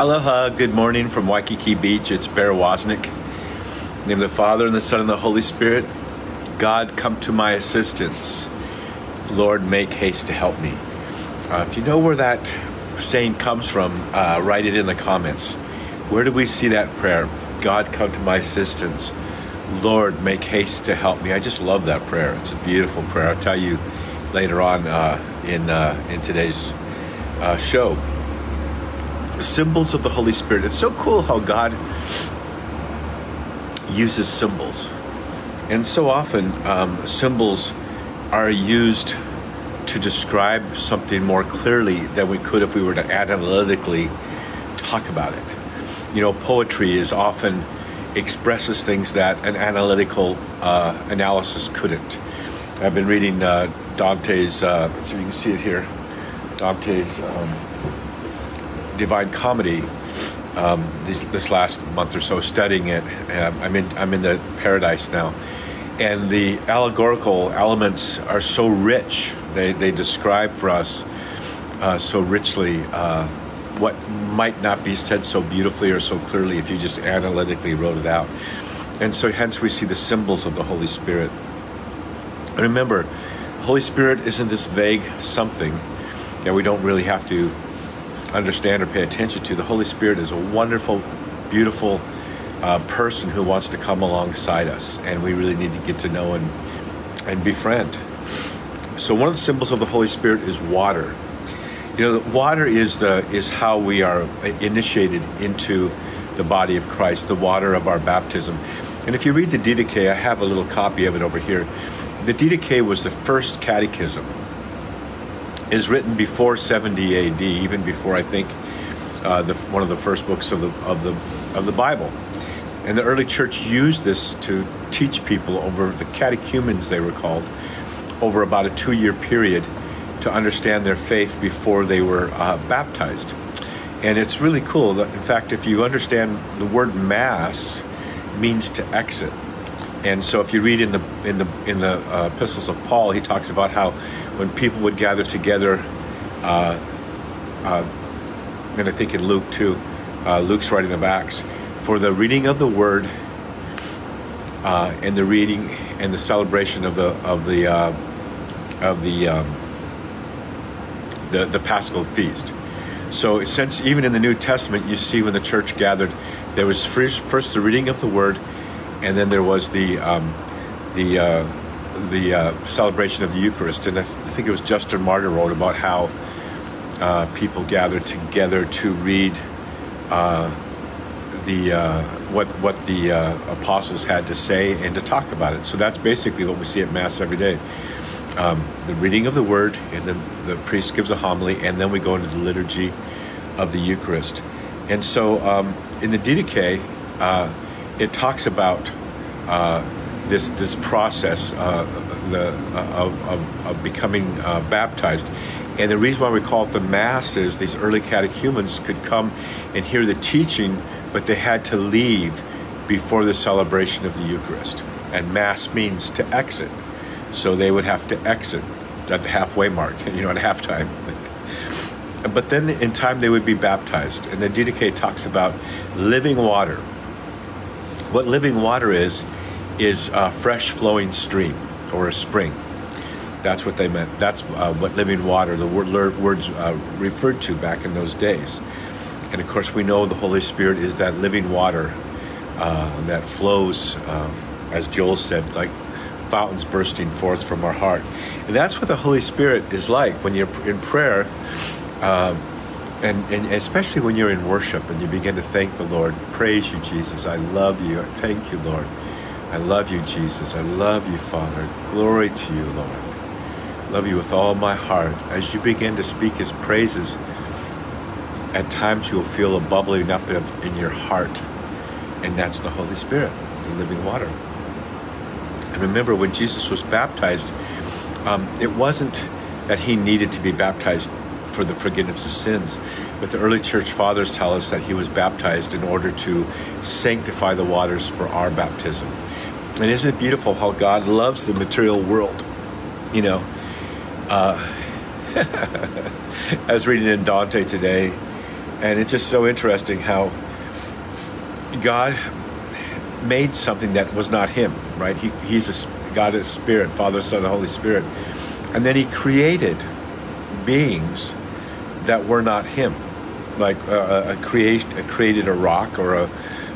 Aloha, good morning from Waikiki Beach. It's Bear Woznick. In the name of the Father, and the Son, and the Holy Spirit. God, come to my assistance. Lord, make haste to help me. Uh, if you know where that saying comes from, uh, write it in the comments. Where do we see that prayer? God, come to my assistance. Lord, make haste to help me. I just love that prayer. It's a beautiful prayer. I'll tell you later on uh, in uh, in today's uh, show symbols of the Holy Spirit. It's so cool how God uses symbols. And so often, um, symbols are used to describe something more clearly than we could if we were to analytically talk about it. You know, poetry is often expresses things that an analytical uh, analysis couldn't. I've been reading uh, Dante's, uh, so you can see it here, Dante's um, Divine Comedy um, this, this last month or so, studying it. Um, I'm in I'm in the paradise now, and the allegorical elements are so rich. They they describe for us uh, so richly uh, what might not be said so beautifully or so clearly if you just analytically wrote it out. And so, hence, we see the symbols of the Holy Spirit. Remember, Holy Spirit isn't this vague something that we don't really have to understand or pay attention to. The Holy Spirit is a wonderful, beautiful uh, person who wants to come alongside us, and we really need to get to know and and befriend. So one of the symbols of the Holy Spirit is water. You know, the water is the is how we are initiated into the body of Christ, the water of our baptism. And if you read the Didache, I have a little copy of it over here. The Didache was the first catechism is written before 70 AD, even before I think uh, the, one of the first books of the of the of the Bible. And the early church used this to teach people over the catechumens, they were called, over about a two-year period to understand their faith before they were uh, baptized. And it's really cool. That, in fact, if you understand the word mass means to exit. And so, if you read in the in the in the uh, epistles of Paul, he talks about how when people would gather together, uh, uh, and I think in Luke too, uh, Luke's writing of Acts, for the reading of the word uh, and the reading and the celebration of the of the uh, of the, um, the the Paschal feast. So since even in the New Testament, you see when the church gathered, there was first, first the reading of the word, and then there was the um, the uh, the uh, celebration of the Eucharist, and I, th- I, think it was Justin Martyr wrote about how uh, people gathered together to read uh, the uh, what what the uh, apostles had to say and to talk about it. So that's basically what we see at Mass every day: um, the reading of the Word, and then the priest gives a homily, and then we go into the liturgy of the Eucharist. And so um, in the uh, it talks about this this process uh, the, uh, of, of, of, becoming uh, baptized. And the reason why we call it the Mass is these early catechumens could come and hear the teaching, but they had to leave before the celebration of the Eucharist. And Mass means to exit. So they would have to exit at the halfway mark, you know, at halftime. but then in time they would be baptized. And the Didache talks about living water. What living water is, is a fresh flowing stream or a spring. That's what they meant. That's uh, what living water, the word, words uh, referred to back in those days. And of course, we know the Holy Spirit is that living water uh, that flows, um, as Joel said, like fountains bursting forth from our heart. And that's what the Holy Spirit is like when you're in prayer, um, and, and especially when you're in worship and you begin to thank the Lord. Praise you, Jesus. I love you. Thank you, Lord. I love you, Jesus. I love you, Father. Glory to you, Lord. Love you with all my heart. As you begin to speak his praises, at times you'll feel a bubbling up in your heart, and that's the Holy Spirit, the living water. And remember, when Jesus was baptized, um, it wasn't that he needed to be baptized for the forgiveness of sins. But the early church fathers tell us that he was baptized in order to sanctify the waters for our baptism. And isn't it beautiful how God loves the material world? You know, uh, I was reading in Dante today, And it's just so interesting how God made something that was not Him, right? He, he's a God is Spirit, Father, Son, and Holy Spirit, and then He created beings that were not Him, like uh, a, a create a created a rock or a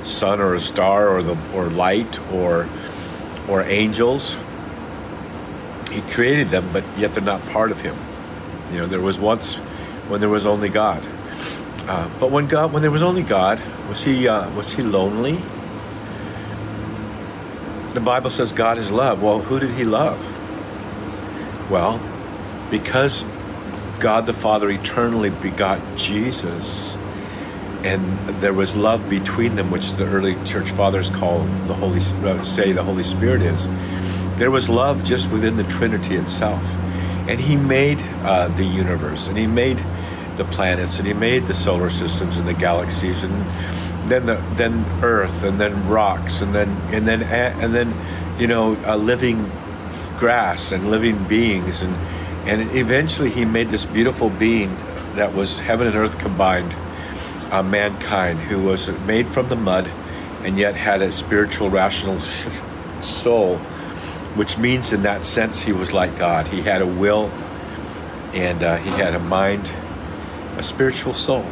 sun or a star or the or light or or angels. He created them, but yet they're not part of Him. You know, there was once when there was only God. Uh, but when God, when there was only God, was he uh, was he lonely? The Bible says God is love. Well, who did he love? Well, because God the Father eternally begot Jesus, and there was love between them, which the early church fathers call the Holy uh, say the Holy Spirit is. There was love just within the Trinity itself, and He made uh, the universe, and He made the planets, and He made the solar systems and the galaxies, and then the then Earth, and then rocks, and then and then and then you know a living grass and living beings, and and eventually He made this beautiful being that was heaven and earth combined, uh, mankind, who was made from the mud, and yet had a spiritual, rational sh- soul, which means in that sense he was like God. He had a will, and uh, he had a mind, a spiritual soul.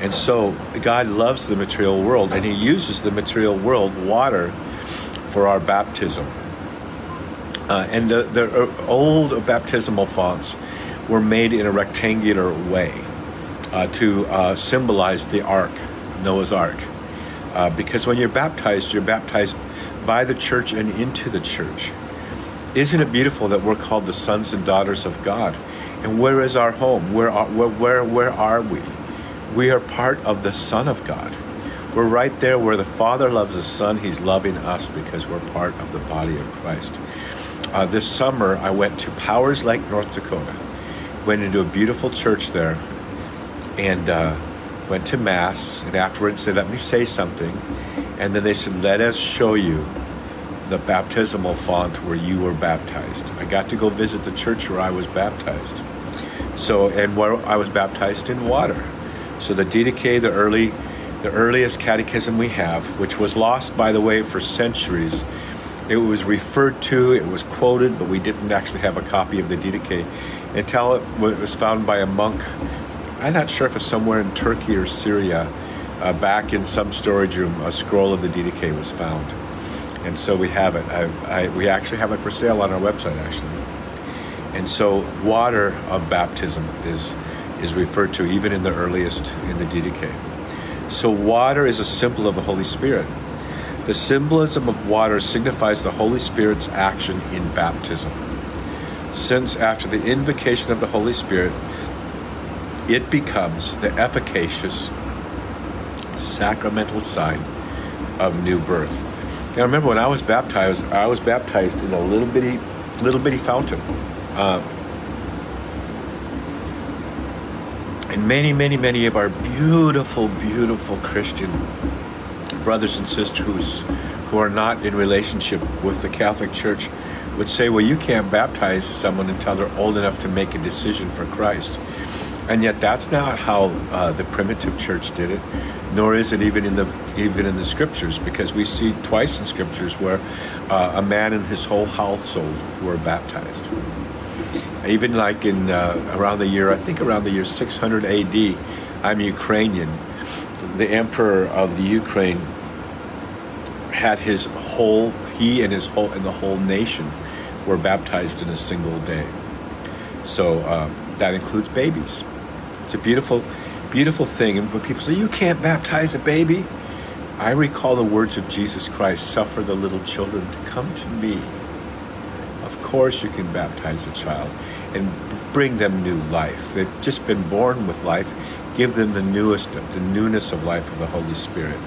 And so God loves the material world, and He uses the material world, water, for our baptism. Uh, and the, the, old baptismal fonts were made in a rectangular way uh, to uh, symbolize the ark, Noah's ark. Uh, because when you're baptized, you're baptized by the church and into the church. Isn't it beautiful that we're called the sons and daughters of God? And where is our home? Where are, where, where, where are we? We are part of the Son of God. We're right there where the Father loves the Son. He's loving us because we're part of the body of Christ. Uh, this summer, I went to Powers Lake, North Dakota. Went into a beautiful church there and uh, went to Mass. And afterwards, they let me say something. And then they said, Let us show you the baptismal font where you were baptized. I got to go visit the church where I was baptized. So, and where I was baptized in water. So the Didache, the early, the earliest catechism we have, which was lost, by the way, for centuries. It was referred to, it was quoted, but we didn't actually have a copy of the Didache until it was found by a monk. I'm not sure if it's somewhere in Turkey or Syria. Uh, back in some storage room, a scroll of the Didache was found, and so we have it. I, I, we actually have it for sale on our website, actually. And so, water of baptism is is referred to even in the earliest in the Didache. So water is a symbol of the Holy Spirit. The symbolism of water signifies the Holy Spirit's action in baptism. Since after the invocation of the Holy Spirit, it becomes the efficacious sacramental sign of new birth. Now remember when I was baptized, I was baptized in a little bitty, little bitty fountain. Uh, and many, many, many of our beautiful, beautiful Christian brothers and sisters who are not in relationship with the Catholic Church would say, well, you can't baptize someone until they're old enough to make a decision for Christ. And yet, that's not how uh, the primitive church did it, nor is it even in the even in the scriptures, because we see twice in scriptures where uh, a man and his whole household were baptized even like in uh, around the year, I think around the year 600 AD, I'm Ukrainian. The emperor of the Ukraine had his whole, he and his whole, and the whole nation were baptized in a single day. So uh, that includes babies. It's a beautiful, beautiful thing. And when people say, you can't baptize a baby, I recall the words of Jesus Christ suffer the little children to come to me. Of course, you can baptize a child and bring them new life. They've just been born with life. Give them the newest, the newness of life of the Holy Spirit.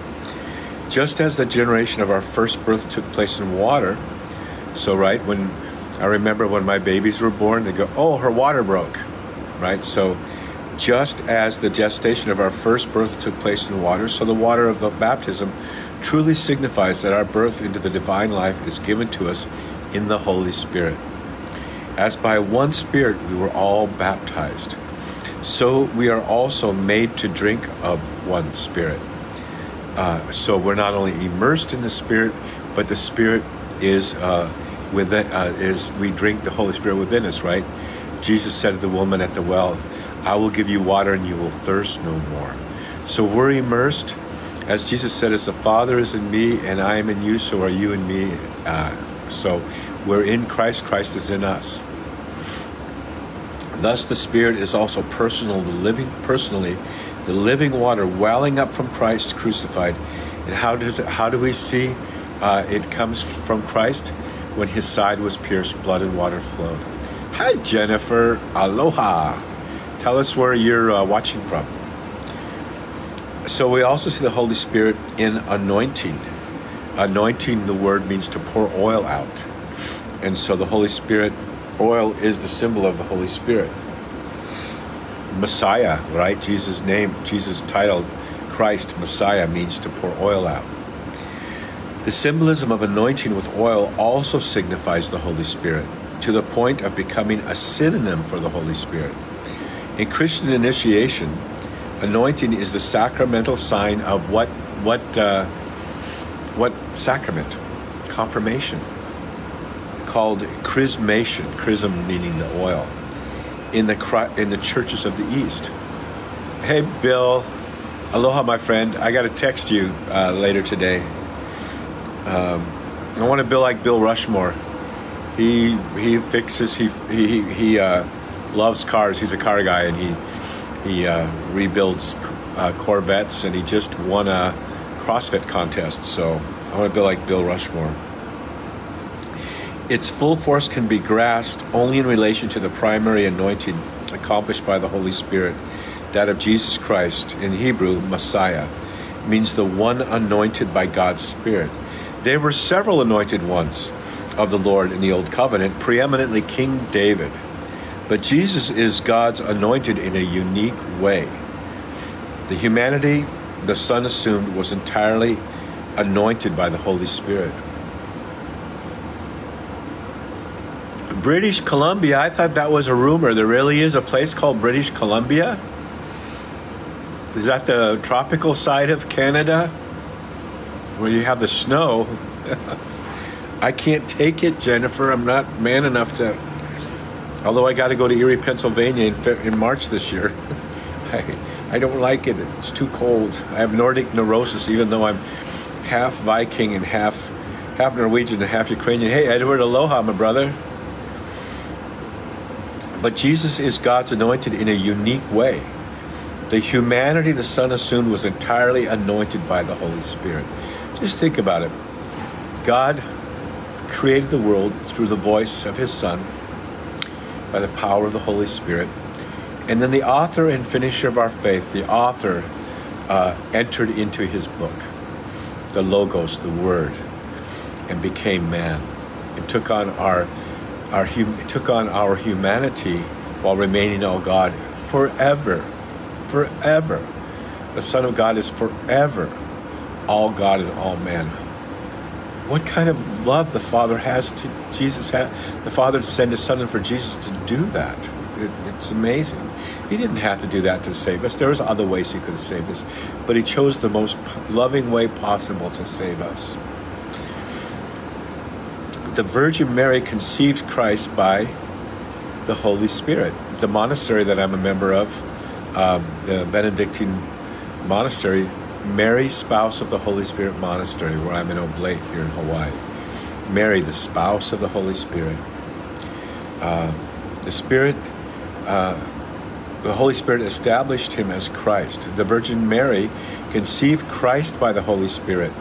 Just as the generation of our first birth took place in water, so right when I remember when my babies were born, they go, "Oh, her water broke," right? So, just as the gestation of our first birth took place in water, so the water of the baptism truly signifies that our birth into the divine life is given to us in the Holy Spirit. As by one Spirit we were all baptized. so we are also made to drink of one Spirit. Uh, so we're not only immersed in the Spirit, but the Spirit is uh, within. Uh, is we drink the Holy Spirit within us, right? Jesus said to the woman at the well, "I will give you water, and you will thirst no more." So we're immersed, as Jesus said, "As the Father is in me, and I am in you, so are you in me." Uh, so we're in Christ; Christ is in us. Thus, the Spirit is also personal, living personally, the living water welling up from Christ crucified. And how does it? How do we see uh, it comes from Christ? When His side was pierced, blood and water flowed. Hi, Jennifer. Aloha. Tell us where you're uh, watching from. So we also see the Holy Spirit in anointing. Anointing, the word means to pour oil out. And so the Holy Spirit oil is the symbol of the Holy Spirit. Messiah, right? Jesus' name, Jesus' title, Christ, Messiah, means to pour oil out. The symbolism of anointing with oil also signifies the Holy Spirit to the point of becoming a synonym for the Holy Spirit. In Christian initiation, anointing is the sacramental sign of what what uh, what sacrament? Confirmation called chrismation, chrism meaning the oil, in the in the churches of the East. Hey, Bill, aloha, my friend. I got to text you uh, later today. Um, I want to be like Bill Rushmore. He he fixes he he he uh, loves cars. He's a car guy, and he he uh, rebuilds uh, Corvettes, and he just won a CrossFit contest. So I want to be like Bill Rushmore. Its full force can be grasped only in relation to the primary anointing accomplished by the Holy Spirit, that of Jesus Christ, in Hebrew, Messiah, means the one anointed by God's Spirit. There were several anointed ones of the Lord in the Old Covenant, preeminently King David. But Jesus is God's anointed in a unique way. The humanity the Son assumed was entirely anointed by the Holy Spirit. British Columbia, I thought that was a rumor. There really is a place called British Columbia? Is that the tropical side of Canada? Where you have the snow? I can't take it, Jennifer. I'm not man enough to. Although I got to go to Erie, Pennsylvania in, in March this year. I, I don't like it. It's too cold. I have Nordic neurosis, even though I'm half Viking and half half Norwegian and half Ukrainian. Hey, Edward, aloha, my brother. But Jesus is God's anointed in a unique way. The humanity the Son assumed was entirely anointed by the Holy Spirit. Just think about it. God created the world through the voice of His Son by the power of the Holy Spirit. And then the author and finisher of our faith, the author, uh, entered into His book, the Logos, the Word, and became man and took on our our took on our humanity while remaining all God forever, forever. The Son of God is forever all God and all man. What kind of love the Father has to Jesus the Father to send His Son and for Jesus to do that. It, it's amazing. He didn't have to do that to save us. There was other ways He could have saved us, but He chose the most loving way possible to save us the Virgin Mary conceived Christ by the Holy Spirit. The monastery that I'm a member of, um, the Benedictine monastery, Mary, spouse of the Holy Spirit monastery, where I'm an oblate here in Hawaii. Mary, the spouse of the Holy Spirit. Uh, the Spirit, uh, the Holy Spirit established him as Christ. The Virgin Mary conceived Christ by the Holy Spirit,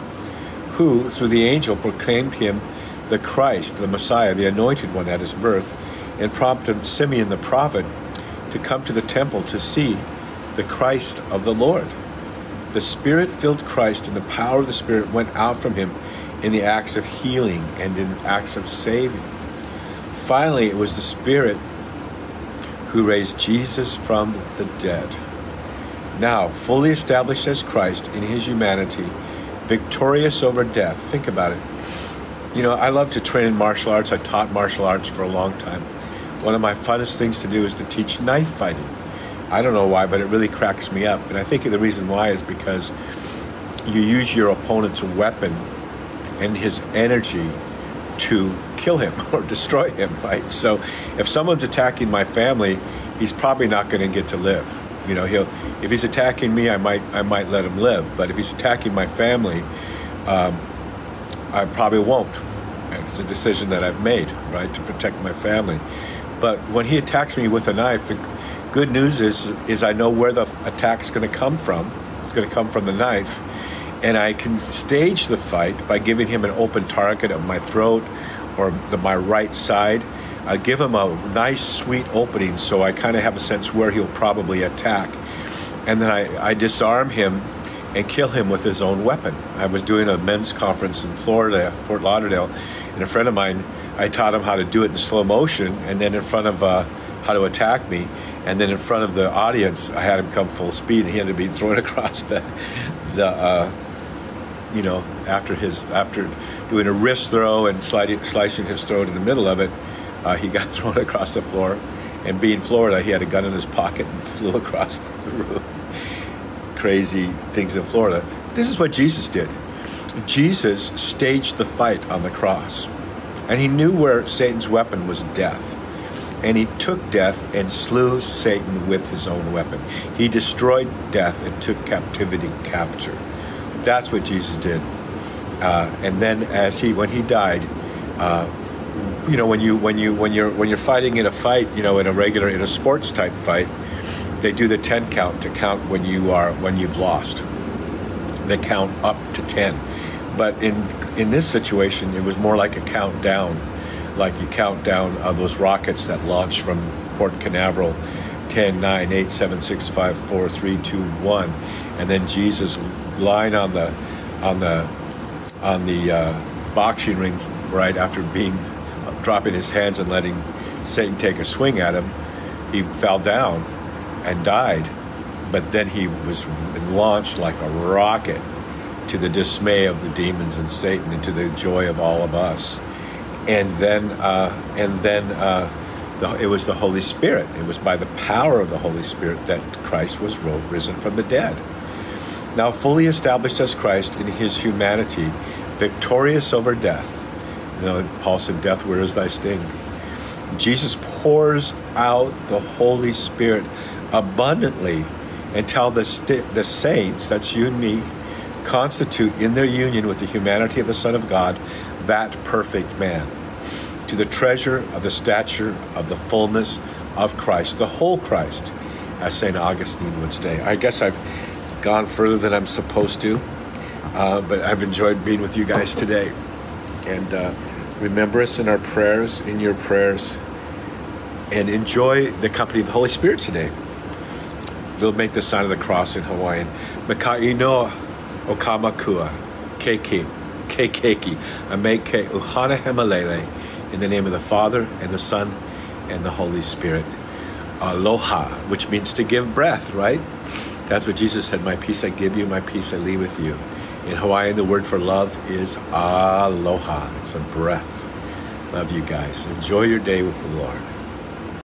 who, through the angel, proclaimed him the Christ, the Messiah, the anointed one at his birth, and prompted Simeon the prophet to come to the temple to see the Christ of the Lord. The Spirit filled Christ, and the power of the Spirit went out from him in the acts of healing and in acts of saving. Finally, it was the Spirit who raised Jesus from the dead. Now, fully established as Christ in his humanity, victorious over death. Think about it you know, I love to train in martial arts. I taught martial arts for a long time. One of my funnest things to do is to teach knife fighting. I don't know why, but it really cracks me up. And I think the reason why is because you use your opponent's weapon and his energy to kill him or destroy him, right? So if someone's attacking my family, he's probably not going to get to live. You know, he'll if he's attacking me, I might I might let him live. But if he's attacking my family, um, I probably won't. It's a decision that I've made, right, to protect my family. But when he attacks me with a knife, the good news is is I know where the attack's going to come from. It's going to come from the knife, and I can stage the fight by giving him an open target of my throat or the, my right side I give him a nice, sweet opening so I kind of have a sense where he'll probably attack. And then I, I disarm him and kill him with his own weapon. I was doing a men's conference in Florida, Fort Lauderdale, and a friend of mine, I taught him how to do it in slow motion and then in front of uh, how to attack me. And then in front of the audience, I had him come full speed and he had to be thrown across the, the uh, you know, after his, after doing a wrist throw and sliding, slicing his throat in the middle of it uh, he got thrown across the floor. And being Florida, he had a gun in his pocket and flew across the room. Crazy things in Florida. This is what Jesus did. Jesus staged the fight on the cross. And he knew where Satan's weapon was death. And he took death and slew Satan with his own weapon. He destroyed death and took captivity capture. That's what Jesus did. Uh, and then, as he, when he died, uh, you know when you when you when you're when you're fighting in a fight you know in a regular in a sports type fight they do the 10 count to count when you are when you've lost. They count up to 10 but in in this situation it was more like a countdown. Like you count down of those rockets that launch from port canaveral 10 9 8 7 6 5 4 3 2 1 and then jesus lying on the on the on the uh, boxing ring right after being dropping his hands and letting Satan take a swing at him, he fell down and died. But then he was launched like a rocket to the dismay of the demons and Satan and to the joy of all of us. And then, uh, and then uh, the, it was the Holy Spirit. It was by the power of the Holy Spirit that Christ was risen from the dead. Now, fully established as Christ in his humanity, victorious over death, you know, Paul said, Death, where is thy sting? Jesus pours out the Holy Spirit abundantly until the, st- the saints, that's you and me, constitute in their union with the humanity of the Son of God that perfect man. To the treasure of the stature of the fullness of Christ, the whole Christ, as St. Augustine would say. I guess I've gone further than I'm supposed to, uh, but I've enjoyed being with you guys today. And uh, remember us in our prayers, in your prayers, and enjoy the company of the Holy Spirit today. We'll make the sign of the cross in Hawaiian. Makaino okamakua keiki keiki ameke uhana hemalele in the name of the Father and the Son and the Holy Spirit. Aloha, which means to give breath, right? That's what Jesus said. My peace I give you, my peace I leave with you. In Hawaiian, the word for love is aloha. It's a breath. Love you guys. Enjoy your day with the Lord.